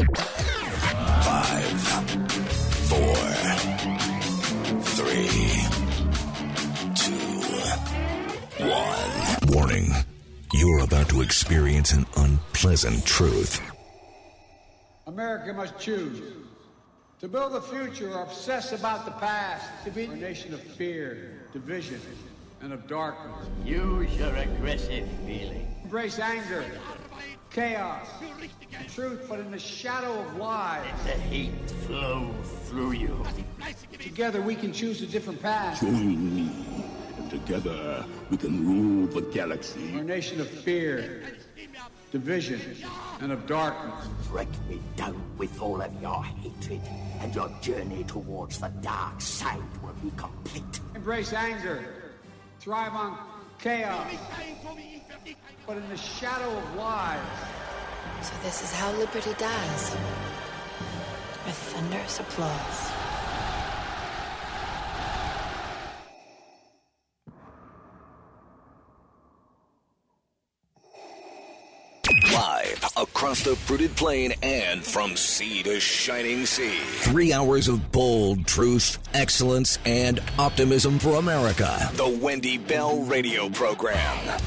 Five, four, three, two, one. Warning. You're about to experience an unpleasant truth. America must choose to build a future or obsess about the past, to be a nation of fear, division, and of darkness. Use your aggressive feeling. Embrace anger, chaos, and truth, but in the shadow of lies. Let the heat flow through you. Together we can choose a different path. Join me, and together we can rule the galaxy. Our nation of fear, division, and of darkness. Break me down with all of your hatred, and your journey towards the dark side will be complete. Embrace anger, thrive on chaos, but in the shadow of lies. So this is how liberty dies. With thunderous applause. Live across the fruited plain and from sea to shining sea. Three hours of bold truth, excellence, and optimism for America. The Wendy Bell Radio Program.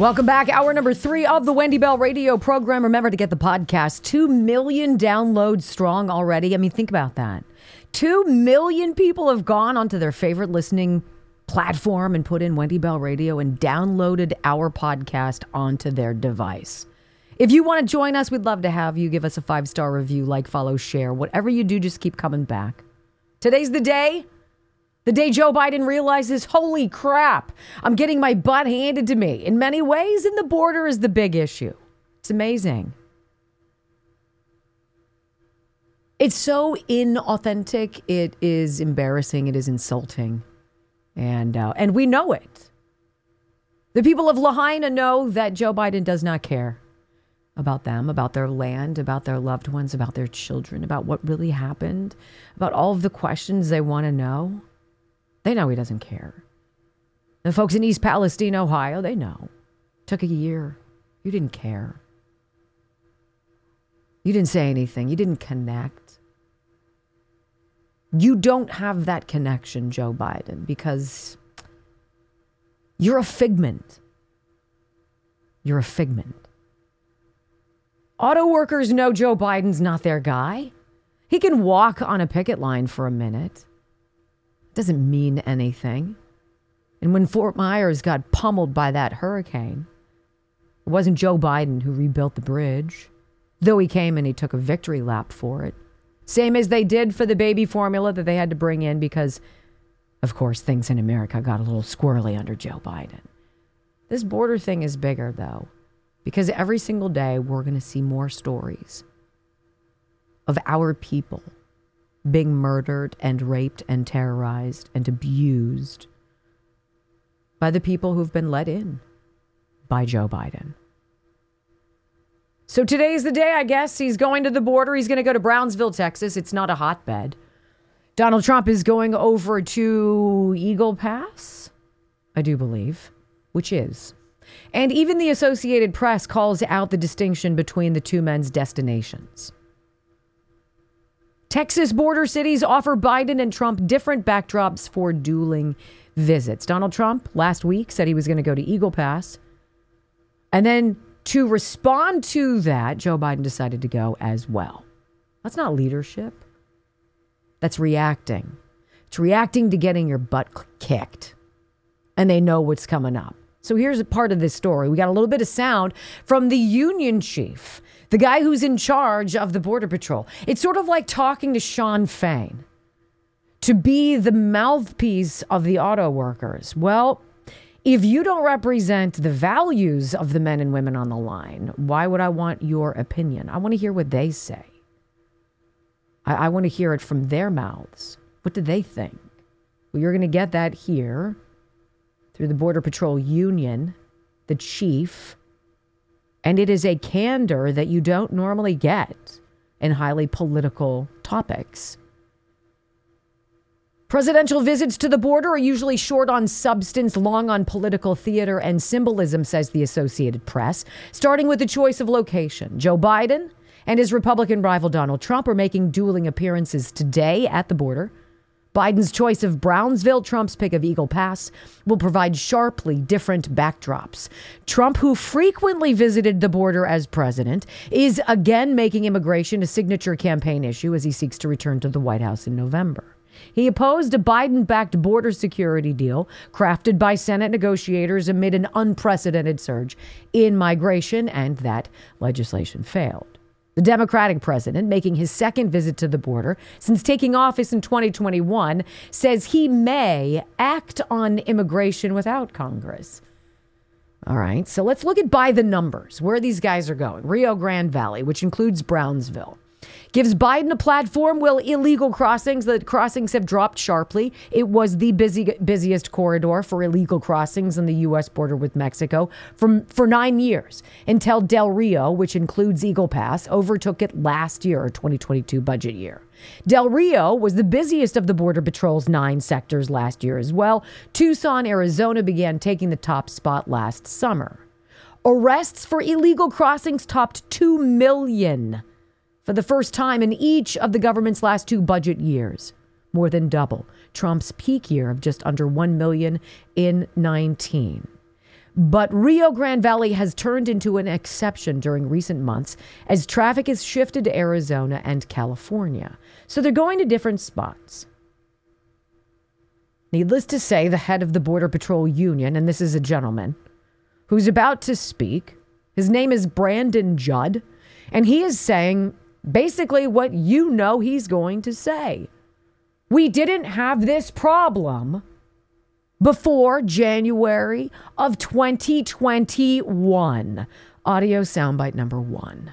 Welcome back. Hour number three of the Wendy Bell radio program. Remember to get the podcast. Two million downloads strong already. I mean, think about that. Two million people have gone onto their favorite listening platform and put in Wendy Bell Radio and downloaded our podcast onto their device. If you want to join us, we'd love to have you. Give us a five star review, like, follow, share. Whatever you do, just keep coming back. Today's the day. The day Joe Biden realizes, holy crap, I'm getting my butt handed to me. In many ways, and the border is the big issue. It's amazing. It's so inauthentic. It is embarrassing. It is insulting, and uh, and we know it. The people of Lahaina know that Joe Biden does not care about them, about their land, about their loved ones, about their children, about what really happened, about all of the questions they want to know. They know he doesn't care. The folks in East Palestine, Ohio, they know. Took a year. You didn't care. You didn't say anything. You didn't connect. You don't have that connection, Joe Biden, because you're a figment. You're a figment. Auto workers know Joe Biden's not their guy. He can walk on a picket line for a minute doesn't mean anything. And when Fort Myers got pummeled by that hurricane, it wasn't Joe Biden who rebuilt the bridge, though he came and he took a victory lap for it. Same as they did for the baby formula that they had to bring in because, of course, things in America got a little squirrely under Joe Biden. This border thing is bigger, though, because every single day we're going to see more stories of our people being murdered and raped and terrorized and abused by the people who've been let in by Joe Biden. So today's the day, I guess. He's going to the border. He's going to go to Brownsville, Texas. It's not a hotbed. Donald Trump is going over to Eagle Pass, I do believe, which is. And even the Associated Press calls out the distinction between the two men's destinations. Texas border cities offer Biden and Trump different backdrops for dueling visits. Donald Trump last week said he was going to go to Eagle Pass. And then to respond to that, Joe Biden decided to go as well. That's not leadership. That's reacting. It's reacting to getting your butt kicked. And they know what's coming up. So here's a part of this story. We got a little bit of sound from the Union chief the guy who's in charge of the Border Patrol. It's sort of like talking to Shawn Fain to be the mouthpiece of the auto workers. Well, if you don't represent the values of the men and women on the line, why would I want your opinion? I want to hear what they say. I, I want to hear it from their mouths. What do they think? Well, you're going to get that here through the Border Patrol Union, the chief, and it is a candor that you don't normally get. in highly political topics. Presidential visits to the border are usually short on substance, long on political theater and symbolism, says the Associated Press, starting with the choice of location. Joe Biden and his Republican rival Donald Trump are making dueling appearances today at the border. Biden's choice of Brownsville, Trump's pick of Eagle Pass, will provide sharply different backdrops. Trump, who frequently visited the border as president, is again making immigration a signature campaign issue as he seeks to return to the White House in November. He opposed a Biden backed border security deal crafted by Senate negotiators amid an unprecedented surge in migration, and that legislation failed. The Democratic president, making his second visit to the border since taking office in 2021, says he may act on immigration without Congress. All right, so let's look at by the numbers where these guys are going. Rio Grande Valley, which includes Brownsville gives Biden a platform. Will illegal crossings, the crossings have dropped sharply. It was the busy, busiest corridor for illegal crossings on the U.S. border with Mexico from, for nine years until Del Rio, which includes Eagle Pass, overtook it last year, 2022 budget year. Del Rio was the busiest of the Border Patrol's nine sectors last year as well. Tucson, Arizona began taking the top spot last summer. Arrests for illegal crossings topped 2 million for the first time in each of the government's last two budget years, more than double Trump's peak year of just under 1 million in 19. But Rio Grande Valley has turned into an exception during recent months as traffic has shifted to Arizona and California. So they're going to different spots. Needless to say, the head of the Border Patrol Union, and this is a gentleman who's about to speak, his name is Brandon Judd, and he is saying basically what you know he's going to say. We didn't have this problem before January of 2021. Audio soundbite number one.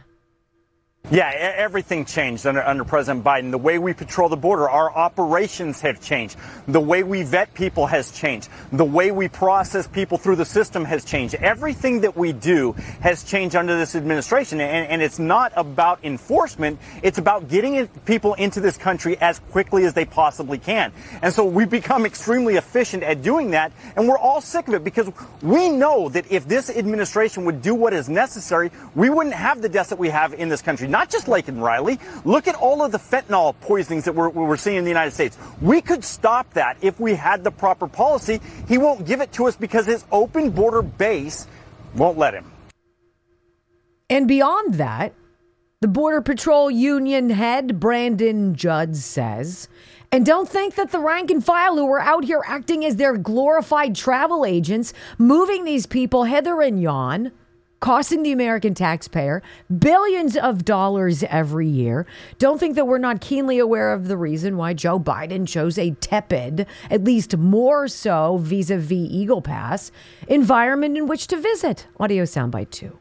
Yeah, everything changed under, under President Biden. The way we patrol the border, our operations have changed. The way we vet people has changed. The way we process people through the system has changed. Everything that we do has changed under this administration. And, and it's not about enforcement, it's about getting people into this country as quickly as they possibly can. And so we've become extremely efficient at doing that. And we're all sick of it because we know that if this administration would do what is necessary, we wouldn't have the deaths that we have in this country not just Laken Riley. Look at all of the fentanyl poisonings that we're, we're seeing in the United States. We could stop that if we had the proper policy. He won't give it to us because his open border base won't let him. And beyond that, the Border Patrol Union head, Brandon Judd, says, and don't think that the rank and file who are out here acting as their glorified travel agents, moving these people hither and yon, costing the American taxpayer billions of dollars every year. Don't think that we're not keenly aware of the reason why Joe Biden chose a tepid, at least more so vis a vis Eagle Pass, environment in which to visit. Audio soundbite two.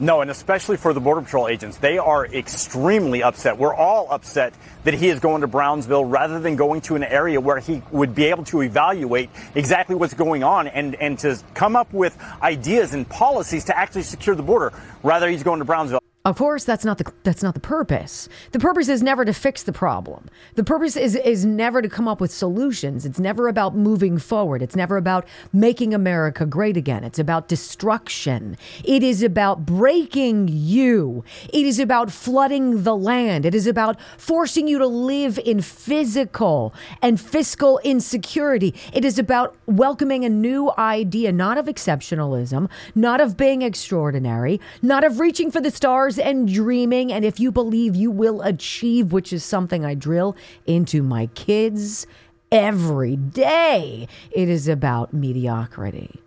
No, and especially for the Border Patrol agents, they are extremely upset. We're all upset that he is going to Brownsville rather than going to an area where he would be able to evaluate exactly what's going on and, and to come up with ideas and policies to actually secure the border. Rather, he's going to Brownsville. Of course, that's not the that's not the purpose. The purpose is never to fix the problem. The purpose is is never to come up with solutions. It's never about moving forward. It's never about making America great again. It's about destruction. It is about breaking you. It is about flooding the land. It is about forcing you to live in physical and fiscal insecurity. It is about welcoming a new idea, not of exceptionalism, not of being extraordinary, not of reaching for the stars and dreaming. And if you believe you will achieve, which is something I drill into my kids every day, it is about mediocrity.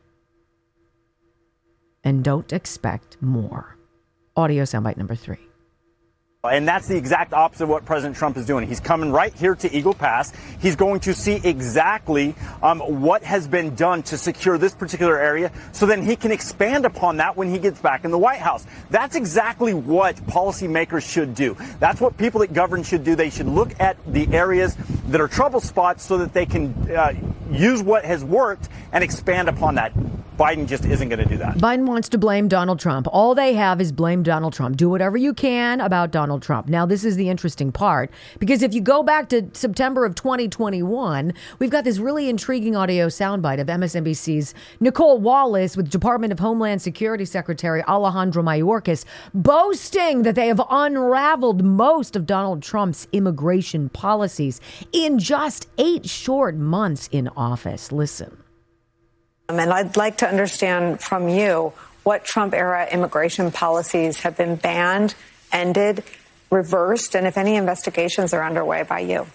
And don't expect more. Audio soundbite number three. And that's the exact opposite of what President Trump is doing. He's coming right here to Eagle Pass. He's going to see exactly um, what has been done to secure this particular area so then he can expand upon that when he gets back in the White House. That's exactly what policymakers should do. That's what people that govern should do. They should look at the areas that are trouble spots so that they can uh, use what has worked and expand upon that. Biden just isn't going to do that. Biden wants to blame Donald Trump. All they have is blame Donald Trump. Do whatever you can about Donald Trump. Now, this is the interesting part because if you go back to September of 2021, we've got this really intriguing audio soundbite of MSNBC's Nicolle Wallace with Department of Homeland Security Secretary Alejandro Mayorkas boasting that they have unraveled most of Donald Trump's immigration policies in just eight short months in office. Listen. Um, and I'd like to understand from you what Trump era immigration policies have been banned, ended, reversed, and if any investigations are underway by you.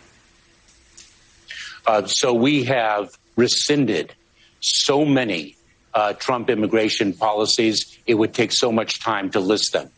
Uh, so we have rescinded so many uh, Trump immigration policies, it would take so much time to list them.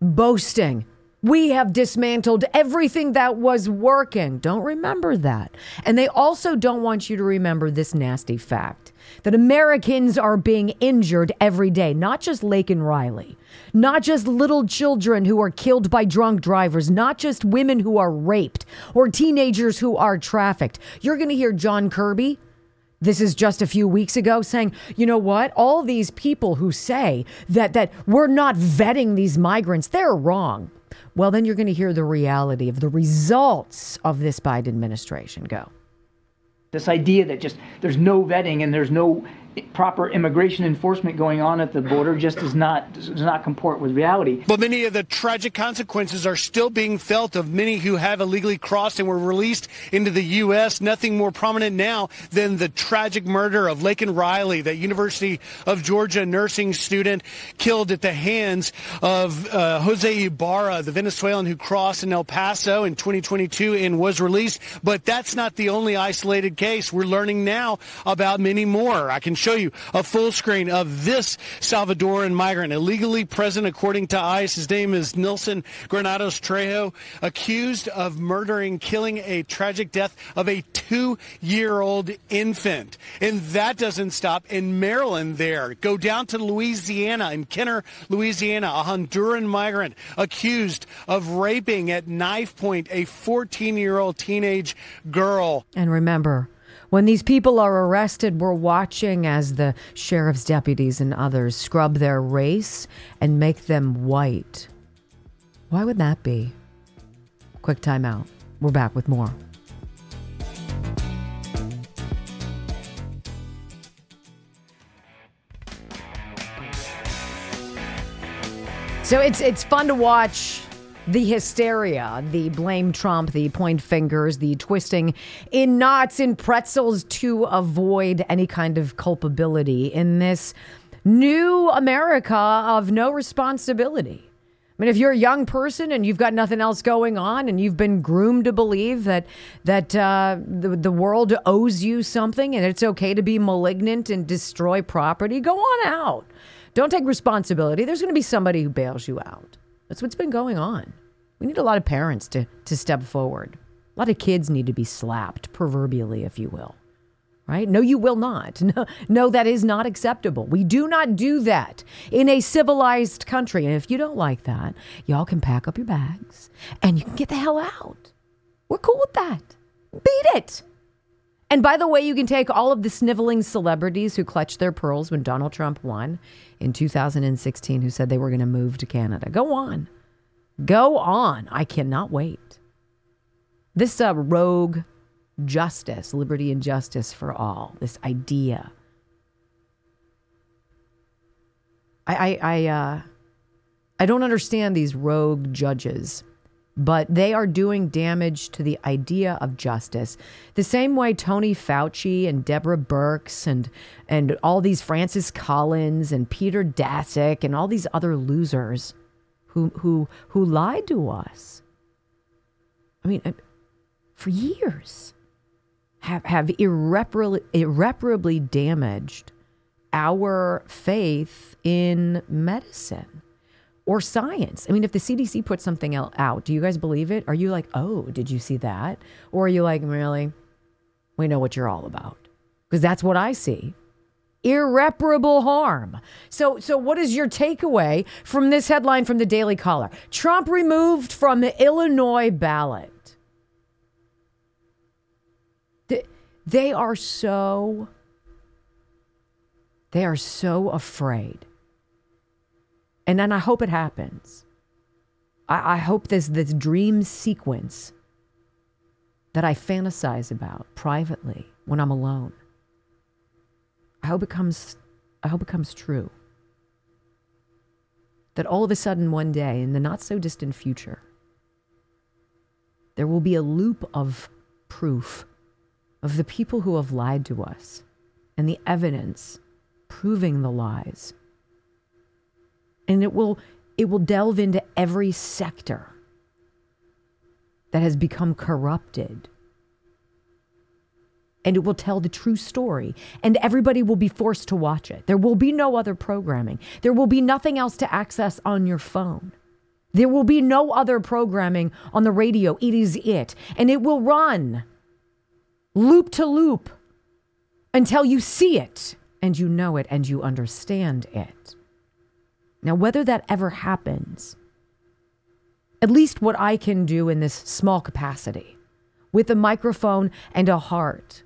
Boasting. We have dismantled everything that was working. Don't remember that. And they also don't want you to remember this nasty fact that Americans are being injured every day, not just Laken Riley, not just little children who are killed by drunk drivers, not just women who are raped or teenagers who are trafficked. You're going to hear John Kirby this is just a few weeks ago saying, you know what? All these people who say that that we're not vetting these migrants, they're wrong. Well, then you're going to hear the reality of the results of this Biden administration go. This idea that just there's no vetting and there's no proper immigration enforcement going on at the border just does not does not comport with reality. But many of the tragic consequences are still being felt of many who have illegally crossed and were released into the U.S. Nothing more prominent now than the tragic murder of Laken Riley, that University of Georgia nursing student killed at the hands of uh, Jose Ibarra, the Venezuelan who crossed in El Paso in 2022 and was released. But that's not the only isolated case. We're learning now about many more. I can show show you a full screen of this Salvadoran migrant illegally present, according to ICE. His name is Nilson Granados Trejo, accused of murdering, killing a tragic death of a two year old infant. And that doesn't stop in Maryland there. Go down to Louisiana, in Kenner, Louisiana, a Honduran migrant accused of raping at knife point a 14 year old teenage girl. And remember, when these people are arrested, we're watching as the sheriff's deputies and others scrub their race and make them white. Why would that be? Quick timeout. We're back with more. So it's it's fun to watch the hysteria, the blame Trump, the point fingers, the twisting in knots in pretzels to avoid any kind of culpability in this new America of no responsibility. I mean, if you're a young person and you've got nothing else going on, and you've been groomed to believe that that uh, the the world owes you something, and it's okay to be malignant and destroy property, go on out. Don't take responsibility. There's going to be somebody who bails you out. That's what's been going on. We need a lot of parents to, to step forward. A lot of kids need to be slapped, proverbially, if you will. Right? No, you will not. No, no, that is not acceptable. We do not do that in a civilized country. And if you don't like that, y'all can pack up your bags and you can get the hell out. We're cool with that. Beat it. And by the way, you can take all of the sniveling celebrities who clutched their pearls when Donald Trump won in 2016, who said they were going to move to Canada. Go on. Go on. I cannot wait. This uh, rogue justice, liberty and justice for all, this idea. I, I, I, uh, I don't understand these rogue judges but they are doing damage to the idea of justice. The same way Tony Fauci and Deborah Birx and and all these Francis Collins and Peter Daszak and all these other losers who who who lied to us. I mean, uh, for years have have irreparably irreparably damaged our faith in medicine or science. I mean, if the CDC puts something out, do you guys believe it? Are you like, oh, did you see that? Or are you like, really? We know what you're all about. Because that's what I see. Irreparable harm. So, so what is your takeaway from this headline from the Daily Caller? Trump removed from the Illinois ballot. They are so They are so afraid. And then I hope it happens. I, I hope this this dream sequence that I fantasize about privately when I'm alone. I hope it comes I hope it comes true. That all of a sudden one day in the not so distant future there will be a loop of proof of the people who have lied to us and the evidence proving the lies. And it will it will delve into every sector that has become corrupted. And it will tell the true story, and everybody will be forced to watch it. There will be no other programming. There will be nothing else to access on your phone. There will be no other programming on the radio. It is it. And it will run loop to loop until you see it and you know it and you understand it. Now, whether that ever happens, at least what I can do in this small capacity with a microphone and a heart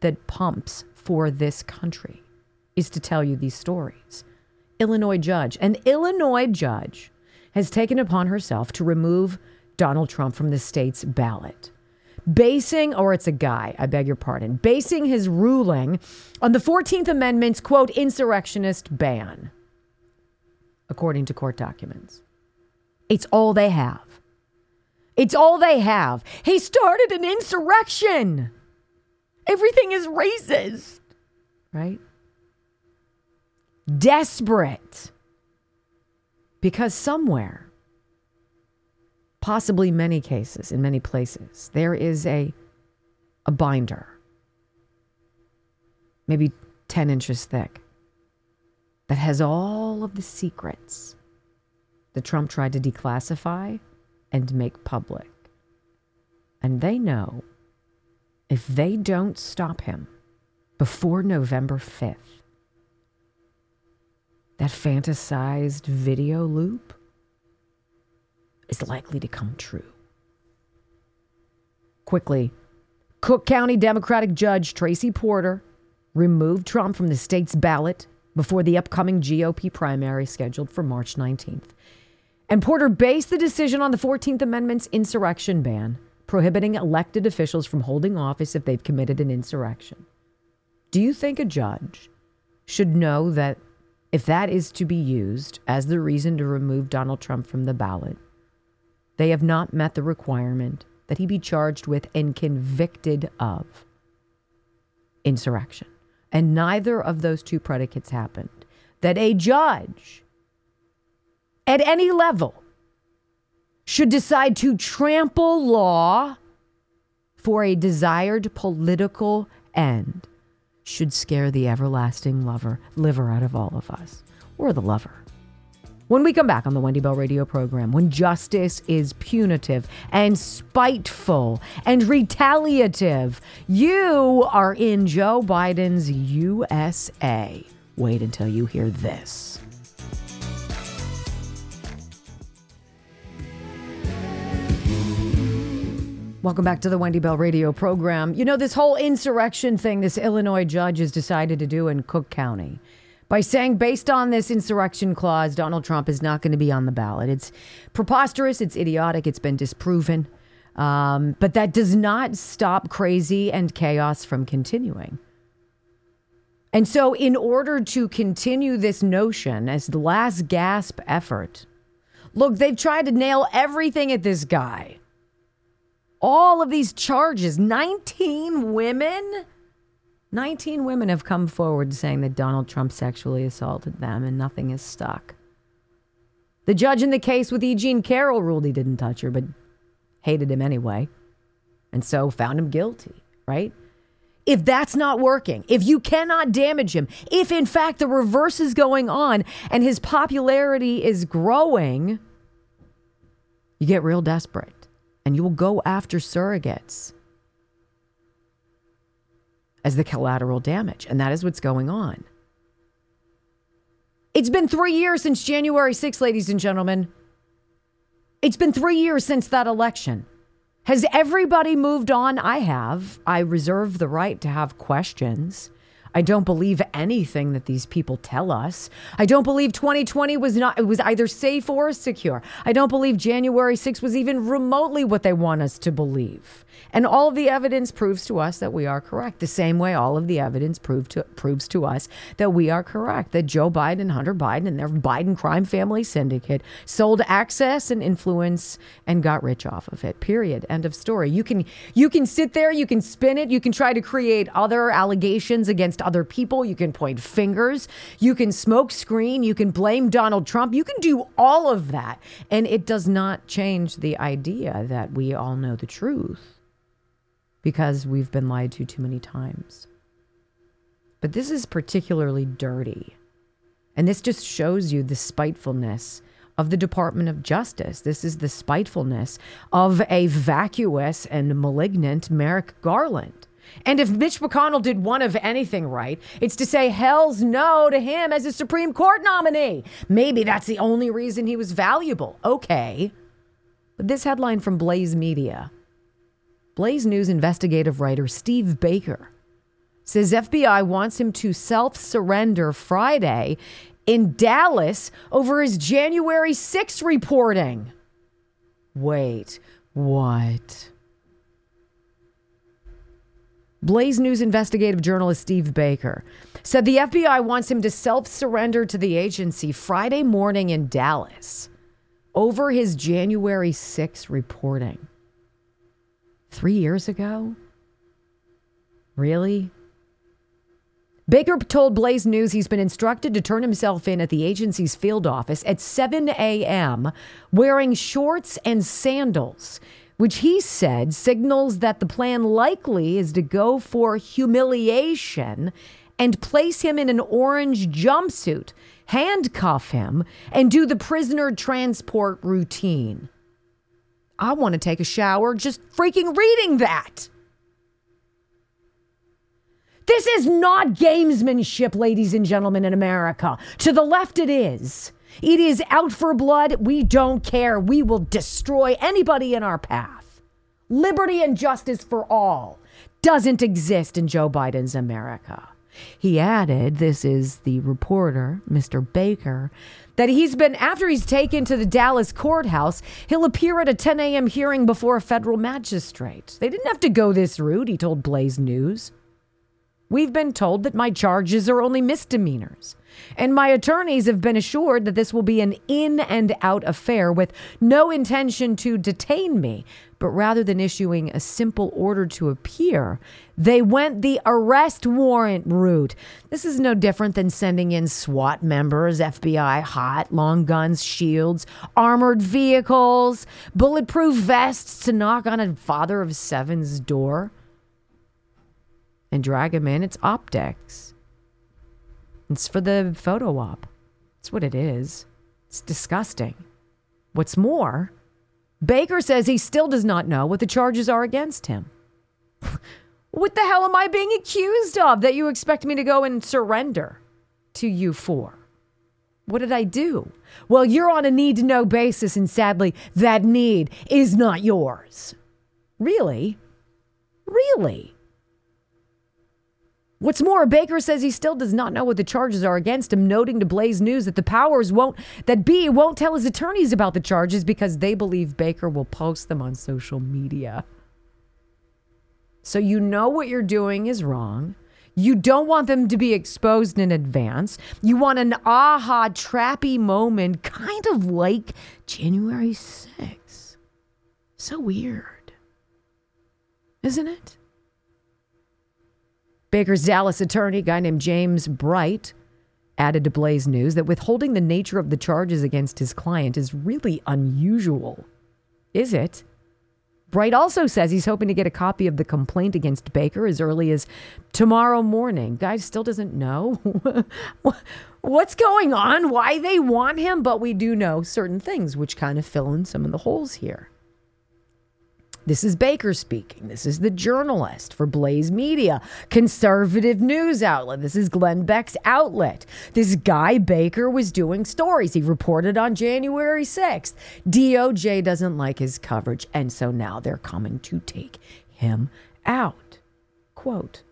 that pumps for this country is to tell you these stories. Illinois judge, an Illinois judge has taken upon herself to remove Donald Trump from the state's ballot. Basing, or it's a guy, I beg your pardon, basing his ruling on the 14th Amendment's quote, insurrectionist ban, according to court documents. It's all they have. It's all they have. He started an insurrection. Everything is racist, right? Desperate. Because somewhere, possibly many cases, in many places, there is a, a binder, maybe 10 inches thick, that has all of the secrets that Trump tried to declassify and make public. And they know if they don't stop him before November 5th, that fantasized video loop is likely to come true. Quickly, Cook County Democratic Judge Tracie Porter removed Trump from the state's ballot before the upcoming GOP primary scheduled for March 19th. And Porter based the decision on the 14th Amendment's insurrection ban, prohibiting elected officials from holding office if they've committed an insurrection. Do you think a judge should know that if that is to be used as the reason to remove Donald Trump from the ballot, they have not met the requirement that he be charged with and convicted of insurrection. And neither of those two predicates happened. That a judge at any level should decide to trample law for a desired political end should scare the everlasting lover liver out of all of us or the lover when we come back on the Wendy Bell radio program, when justice is punitive and spiteful and retaliative, you are in Joe Biden's USA. Wait until you hear this. Welcome back to the Wendy Bell radio program. You know, this whole insurrection thing this Illinois judge has decided to do in Cook County by saying, based on this insurrection clause, Donald Trump is not going to be on the ballot. It's preposterous, it's idiotic, it's been disproven. Um, but that does not stop crazy and chaos from continuing. And so, in order to continue this notion as the last gasp effort, look, they've tried to nail everything at this guy. All of these charges, 19 women 19 women have come forward saying that Donald Trump sexually assaulted them and nothing is stuck. The judge in the case with E. Jean Carroll ruled he didn't touch her, but hated him anyway. And so found him guilty, right? If that's not working, if you cannot damage him, if in fact the reverse is going on and his popularity is growing, you get real desperate and you will go after surrogates as the collateral damage. And that is what's going on. It's been three years since January 6th, ladies and gentlemen. It's been three years since that election. Has everybody moved on? I have. I reserve the right to have questions. I don't believe anything that these people tell us. I don't believe 2020 was not it was either safe or secure. I don't believe January 6th was even remotely what they want us to believe. And all of the evidence proves to us that we are correct. The same way all of the evidence proved to, proves to us that we are correct. That Joe Biden, Hunter Biden, and their Biden crime family syndicate sold access and influence and got rich off of it. Period. End of story. You can you can sit there, you can spin it, you can try to create other allegations against other people, you can point fingers, you can smoke screen, you can blame Donald Trump, you can do all of that. And it does not change the idea that we all know the truth because we've been lied to too many times. But this is particularly dirty. And this just shows you the spitefulness of the Department of Justice. This is the spitefulness of a vacuous and malignant Merrick Garland. And if Mitch McConnell did one of anything right, it's to say hell's no to him as a Supreme Court nominee. Maybe that's the only reason he was valuable. Okay. But this headline from Blaze Media Blaze News investigative writer Steve Baker says FBI wants him to self surrender Friday in Dallas over his January 6 reporting. Wait, what? Blaze News investigative journalist Steve Baker said the FBI wants him to self surrender to the agency Friday morning in Dallas over his January 6 reporting. Three years ago? Really? Baker told Blaze News he's been instructed to turn himself in at the agency's field office at 7 a.m. wearing shorts and sandals, which he said signals that the plan likely is to go for humiliation and place him in an orange jumpsuit, handcuff him, and do the prisoner transport routine. I want to take a shower just freaking reading that. This is not gamesmanship, ladies and gentlemen, in America. To the left, it is. It is out for blood. We don't care. We will destroy anybody in our path. Liberty and justice for all doesn't exist in Joe Biden's America. He added, this is the reporter, Mr. Baker, that he's been, after he's taken to the Dallas courthouse, he'll appear at a 10 a.m. hearing before a federal magistrate. They didn't have to go this route, he told Blaze News. We've been told that my charges are only misdemeanors. And my attorneys have been assured that this will be an in and out affair with no intention to detain me. But rather than issuing a simple order to appear, they went the arrest warrant route. This is no different than sending in SWAT members, FBI hot, long guns, shields, armored vehicles, bulletproof vests to knock on a father of seven's door and drag him in. It's optics. It's for the photo op. That's what it is. It's disgusting. What's more, Baker says he still does not know what the charges are against him. what the hell am I being accused of that you expect me to go and surrender to you for? What did I do? Well, you're on a need to know basis, and sadly, that need is not yours. Really? Really? What's more, Baker says he still does not know what the charges are against him, noting to Blaze News that the powers won't that B won't tell his attorneys about the charges because they believe Baker will post them on social media. So you know what you're doing is wrong. You don't want them to be exposed in advance. You want an aha trappy moment, kind of like January 6th. So weird. Isn't it? Baker's Dallas attorney, guy named James Bright, added to Blaze News that withholding the nature of the charges against his client is really unusual. Is it? Bright also says he's hoping to get a copy of the complaint against Baker as early as tomorrow morning. Guy still doesn't know what's going on, why they want him, but we do know certain things which kind of fill in some of the holes here. This is Baker speaking. This is the journalist for Blaze Media, conservative news outlet. This is Glenn Beck's outlet. This guy Baker was doing stories. He reported on January 6th. DOJ doesn't like his coverage, and so now they're coming to take him out. Quote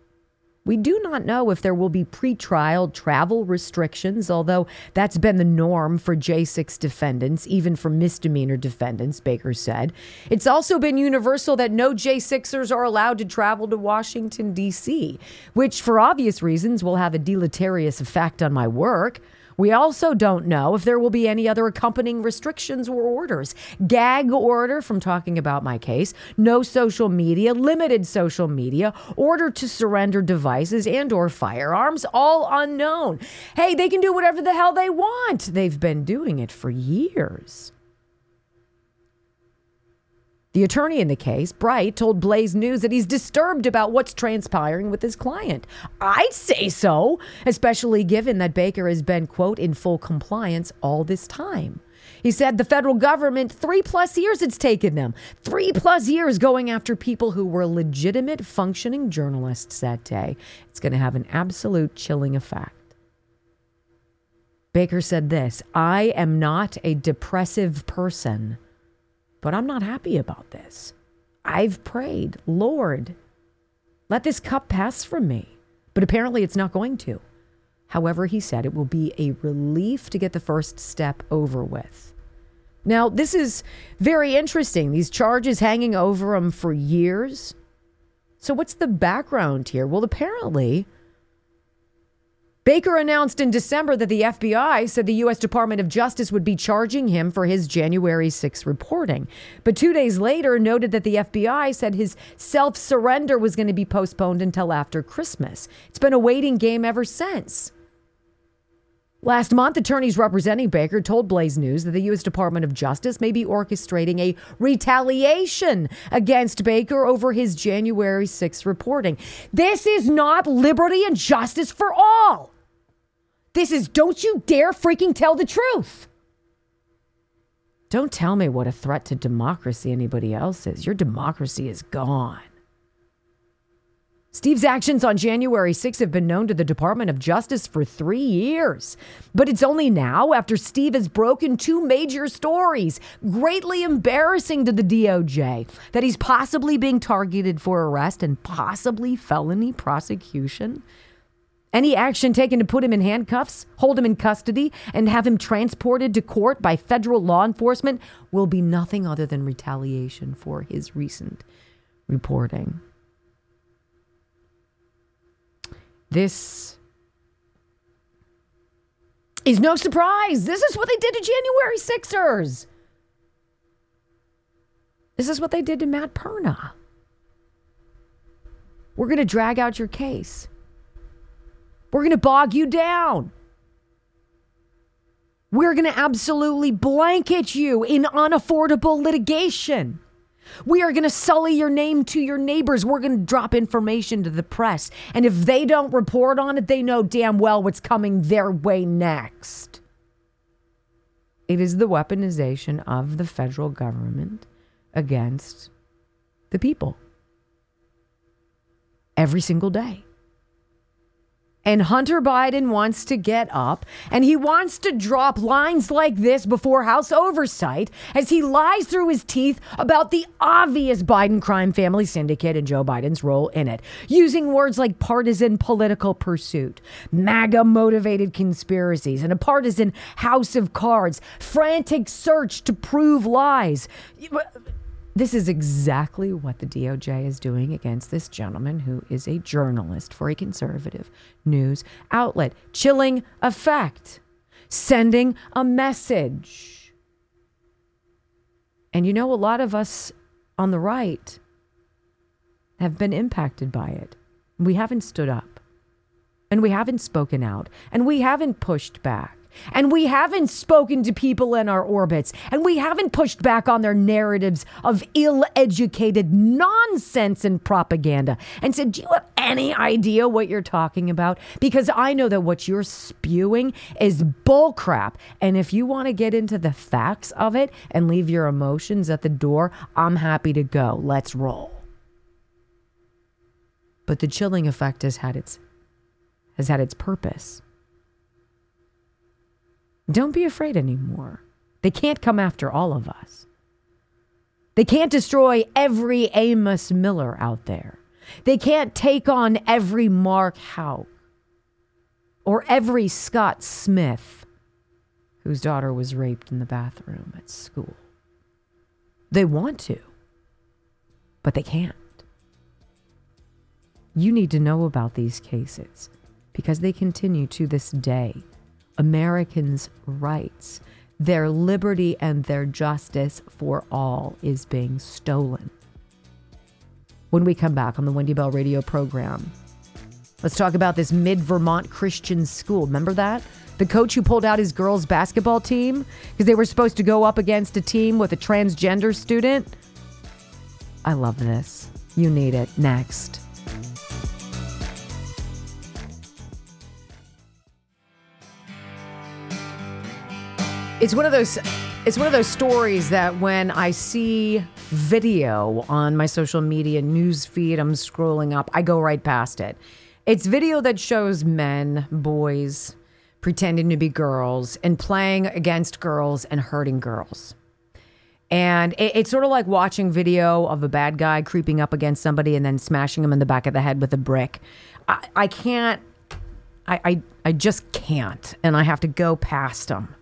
We do not know if there will be pre-trial travel restrictions, although that's been the norm for J6 defendants, even for misdemeanor defendants, Baker said. It's also been universal that no J6ers are allowed to travel to Washington, D.C., which, for obvious reasons, will have a deleterious effect on my work. We also don't know if there will be any other accompanying restrictions or orders. Gag order from talking about my case, no social media, limited social media, order to surrender devices and or firearms, all unknown. Hey, they can do whatever the hell they want. They've been doing it for years. The attorney in the case, Bright, told Blaze News that he's disturbed about what's transpiring with his client. I'd say so, especially given that Baker has been, quote, in full compliance all this time. He said the federal government, three plus years it's taken them, three plus years going after people who were legitimate functioning journalists that day. It's going to have an absolute chilling effect. Baker said this I am not a depressive person but I'm not happy about this. I've prayed, Lord, let this cup pass from me. But apparently it's not going to. However, he said it will be a relief to get the first step over with. Now, this is very interesting. These charges hanging over him for years. So, what's the background here? Well, apparently, Baker announced in December that the FBI said the U.S. Department of Justice would be charging him for his January 6 reporting. But two days later, noted that the FBI said his self surrender was going to be postponed until after Christmas. It's been a waiting game ever since. Last month, attorneys representing Baker told Blaze News that the U.S. Department of Justice may be orchestrating a retaliation against Baker over his January 6 reporting. This is not liberty and justice for all. This is don't you dare freaking tell the truth. Don't tell me what a threat to democracy anybody else is. Your democracy is gone. Steve's actions on January 6 have been known to the Department of Justice for three years. But it's only now, after Steve has broken two major stories, greatly embarrassing to the DOJ, that he's possibly being targeted for arrest and possibly felony prosecution. Any action taken to put him in handcuffs, hold him in custody, and have him transported to court by federal law enforcement will be nothing other than retaliation for his recent reporting. This is no surprise. This is what they did to January Sixers. This is what they did to Matt Perna. We're going to drag out your case. We're going to bog you down. We're going to absolutely blanket you in unaffordable litigation. We are going to sully your name to your neighbors. We're going to drop information to the press. And if they don't report on it, they know damn well what's coming their way next. It is the weaponization of the federal government against the people every single day. And Hunter Biden wants to get up and he wants to drop lines like this before House oversight as he lies through his teeth about the obvious Biden crime family syndicate and Joe Biden's role in it, using words like partisan political pursuit, MAGA motivated conspiracies, and a partisan house of cards, frantic search to prove lies. This is exactly what the DOJ is doing against this gentleman who is a journalist for a conservative news outlet. Chilling effect, sending a message. And you know, a lot of us on the right have been impacted by it. We haven't stood up, and we haven't spoken out, and we haven't pushed back. And we haven't spoken to people in our orbits. And we haven't pushed back on their narratives of ill educated nonsense and propaganda and said, Do you have any idea what you're talking about? Because I know that what you're spewing is bullcrap. And if you want to get into the facts of it and leave your emotions at the door, I'm happy to go. Let's roll. But the chilling effect has had its has had its purpose. Don't be afraid anymore. They can't come after all of us. They can't destroy every Amos Miller out there. They can't take on every Mark Houck or every Scott Smith whose daughter was raped in the bathroom at school. They want to, but they can't. You need to know about these cases because they continue to this day. Americans' rights, their liberty, and their justice for all is being stolen. When we come back on the Wendy Bell radio program, let's talk about this mid Vermont Christian school. Remember that? The coach who pulled out his girls' basketball team because they were supposed to go up against a team with a transgender student. I love this. You need it. Next. It's one of those it's one of those stories that when I see video on my social media news feed, I'm scrolling up, I go right past it. It's video that shows men, boys, pretending to be girls and playing against girls and hurting girls. And it, it's sort of like watching video of a bad guy creeping up against somebody and then smashing him in the back of the head with a brick. I, I can't, I, I, I just can't. And I have to go past them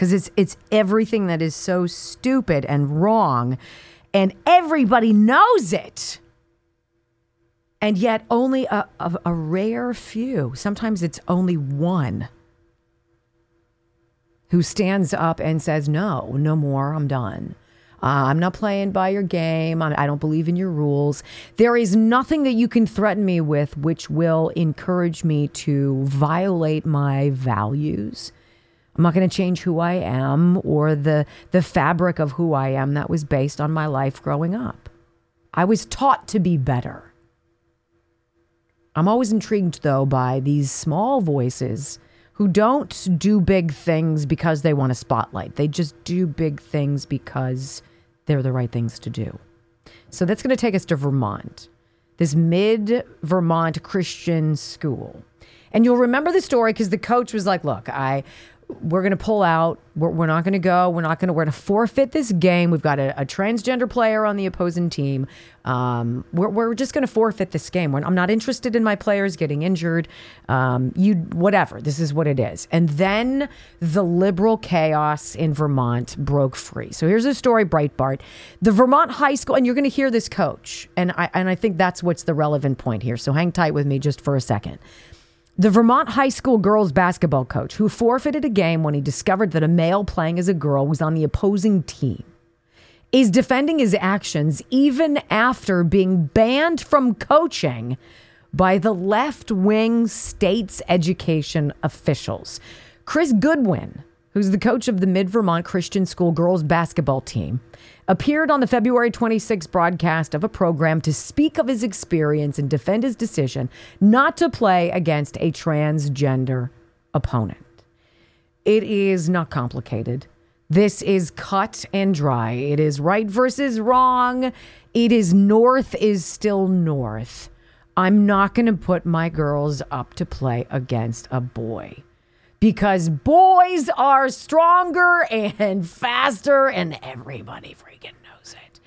because it's it's everything that is so stupid and wrong and everybody knows it. And yet only a, a, a, rare few sometimes it's only one who stands up and says no no more i'm done. Uh, i'm not playing by your game. I, I don't believe in your rules. There is nothing that you can threaten me with which will encourage me to violate my values I'm not going to change who I am or the the fabric of who I am that was based on my life growing up. I was taught to be better. I'm always intrigued though by these small voices who don't do big things because they want a spotlight. They just do big things because they're the right things to do. So that's going to take us to Vermont. This mid Vermont Christian school. And you'll remember the story because the coach was like, Look, I we're going to pull out. We're, we're not going to go. We're not going to. We're going to forfeit this game. We've got a, a transgender player on the opposing team. Um, we're, we're just going to forfeit this game. We're, I'm not interested in my players getting injured. Um, you whatever. This is what it is. And then the liberal chaos in Vermont broke free. So here's a story. Breitbart, the Vermont high school, and you're going to hear this coach, and I and I think that's what's the relevant point here. So hang tight with me just for a second. The Vermont high school girls basketball coach who forfeited a game when he discovered that a male playing as a girl was on the opposing team is defending his actions even after being banned from coaching by the left wing state's education officials. Chris Goodwin, who's the coach of the Mid Vermont Christian School girls basketball team, appeared on the February 26 broadcast of a program to speak of his experience and defend his decision not to play against a transgender opponent. It is not complicated. This is cut and dry. It is right versus wrong. It is north is still north. I'm not going to put my girls up to play against a boy because boys are stronger and faster, and everybody freaking knows it.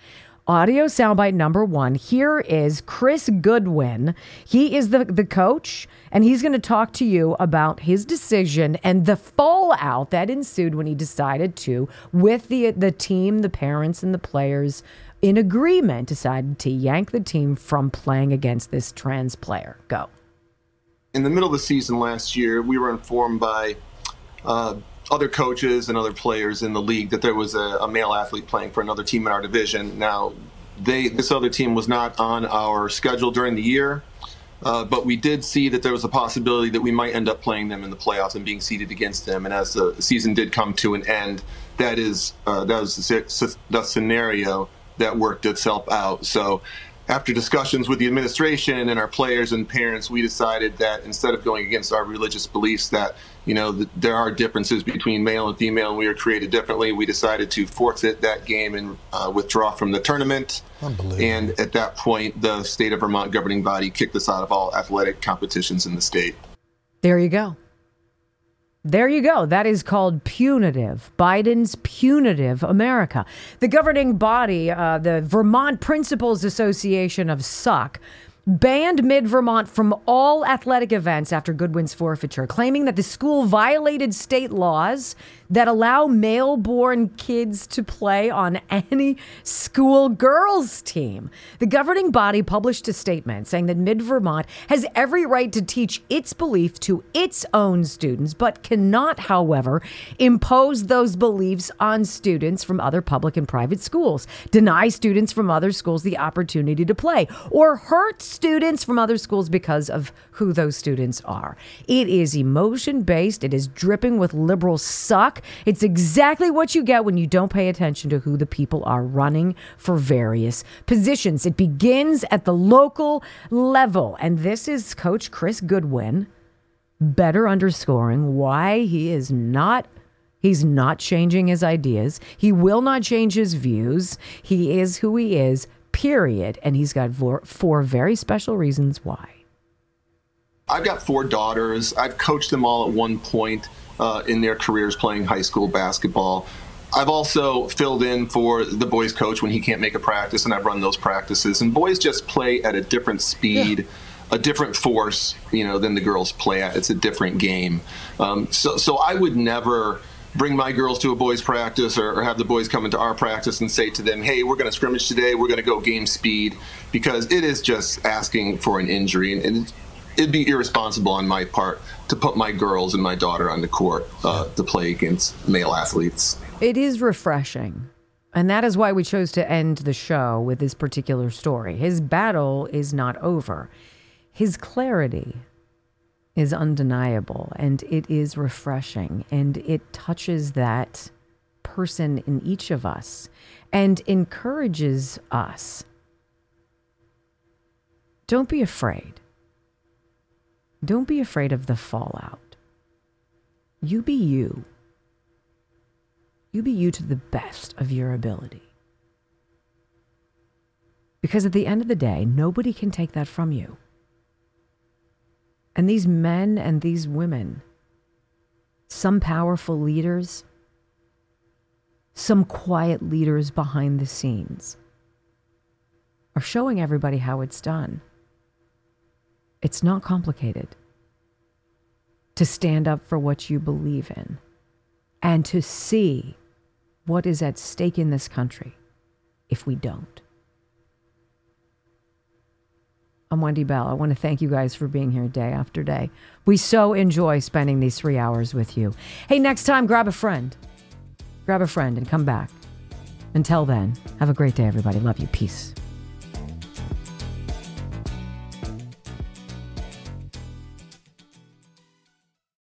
Audio soundbite number one. Here is Chris Goodwin. He is the, the coach, and he's going to talk to you about his decision and the fallout that ensued when he decided to, with the, the team, the parents, and the players in agreement, decided to yank the team from playing against this trans player. Go in the middle of the season last year, we were informed by uh, other coaches and other players in the league that there was a, a, male athlete playing for another team in our division. Now, they this other team was not on our schedule during the year, uh, but we did see that there was a possibility that we might end up playing them in the playoffs and being seeded against them. And as the season did come to an end, that is uh, that was the, the scenario that worked itself out. So after discussions with the administration and our players and parents, we decided that instead of going against our religious beliefs, that you know the, there are differences between male and female, and we are created differently. We decided to forfeit that game and uh, withdraw from the tournament. And at that point, the state of Vermont governing body kicked us out of all athletic competitions in the state. There you go. There you go. That is called punitive. Biden's punitive America. The governing body, uh, the Vermont Principals Association of Suck, banned Mid Vermont from all athletic events after Goodwin's forfeiture, claiming that the school violated state laws that allow male born kids to play on any school girls team. The governing body published a statement saying that Mid Vermont has every right to teach its belief to its own students, but cannot, however, impose those beliefs on students from other public and private schools, deny students from other schools the opportunity to play, or hurt students from other schools because of who those students are. It is emotion based, it is dripping with liberal suck. It's exactly what you get when you don't pay attention to who the people are running for various positions. It begins at the local level. And this is Coach Chris Goodwin better underscoring why he is not he's not changing his ideas. He will not change his views. He is who he is, period. And he's got four, four very special reasons why. I've got four daughters. I've coached them all at one point uh, in their careers playing high school basketball. I've also filled in for the boys coach when he can't make a practice, and I've run those practices. And boys just play at a different speed. Yeah a different force, you know, than the girls play at. It's a different game. Um, so, so I would never bring my girls to a boys practice or, or, have the boys come into our practice and say to them, "Hey, we're going to scrimmage today. We're going to go game speed," because it is just asking for an injury, and, and it'd be irresponsible on my part to put my girls and my daughter on the court uh, to play against male athletes. It is refreshing. And that is why we chose to end the show with this particular story. His battle is not over. His clarity is undeniable and it is refreshing and it touches that person in each of us and encourages us. Don't be afraid. Don't be afraid of the fallout. You be you. You be you to the best of your ability. Because at the end of the day, nobody can take that from you. And these men and these women, some powerful leaders, some quiet leaders behind the scenes, are showing everybody how it's done. It's not complicated to stand up for what you believe in and to see what is at stake in this country if we don't. I'm Wendy Bell. I want to thank you guys for being here day after day. We so enjoy spending these three hours with you. Hey, next time, grab a friend. Grab a friend and come back. Until then, have a great day, everybody. Love you. Peace.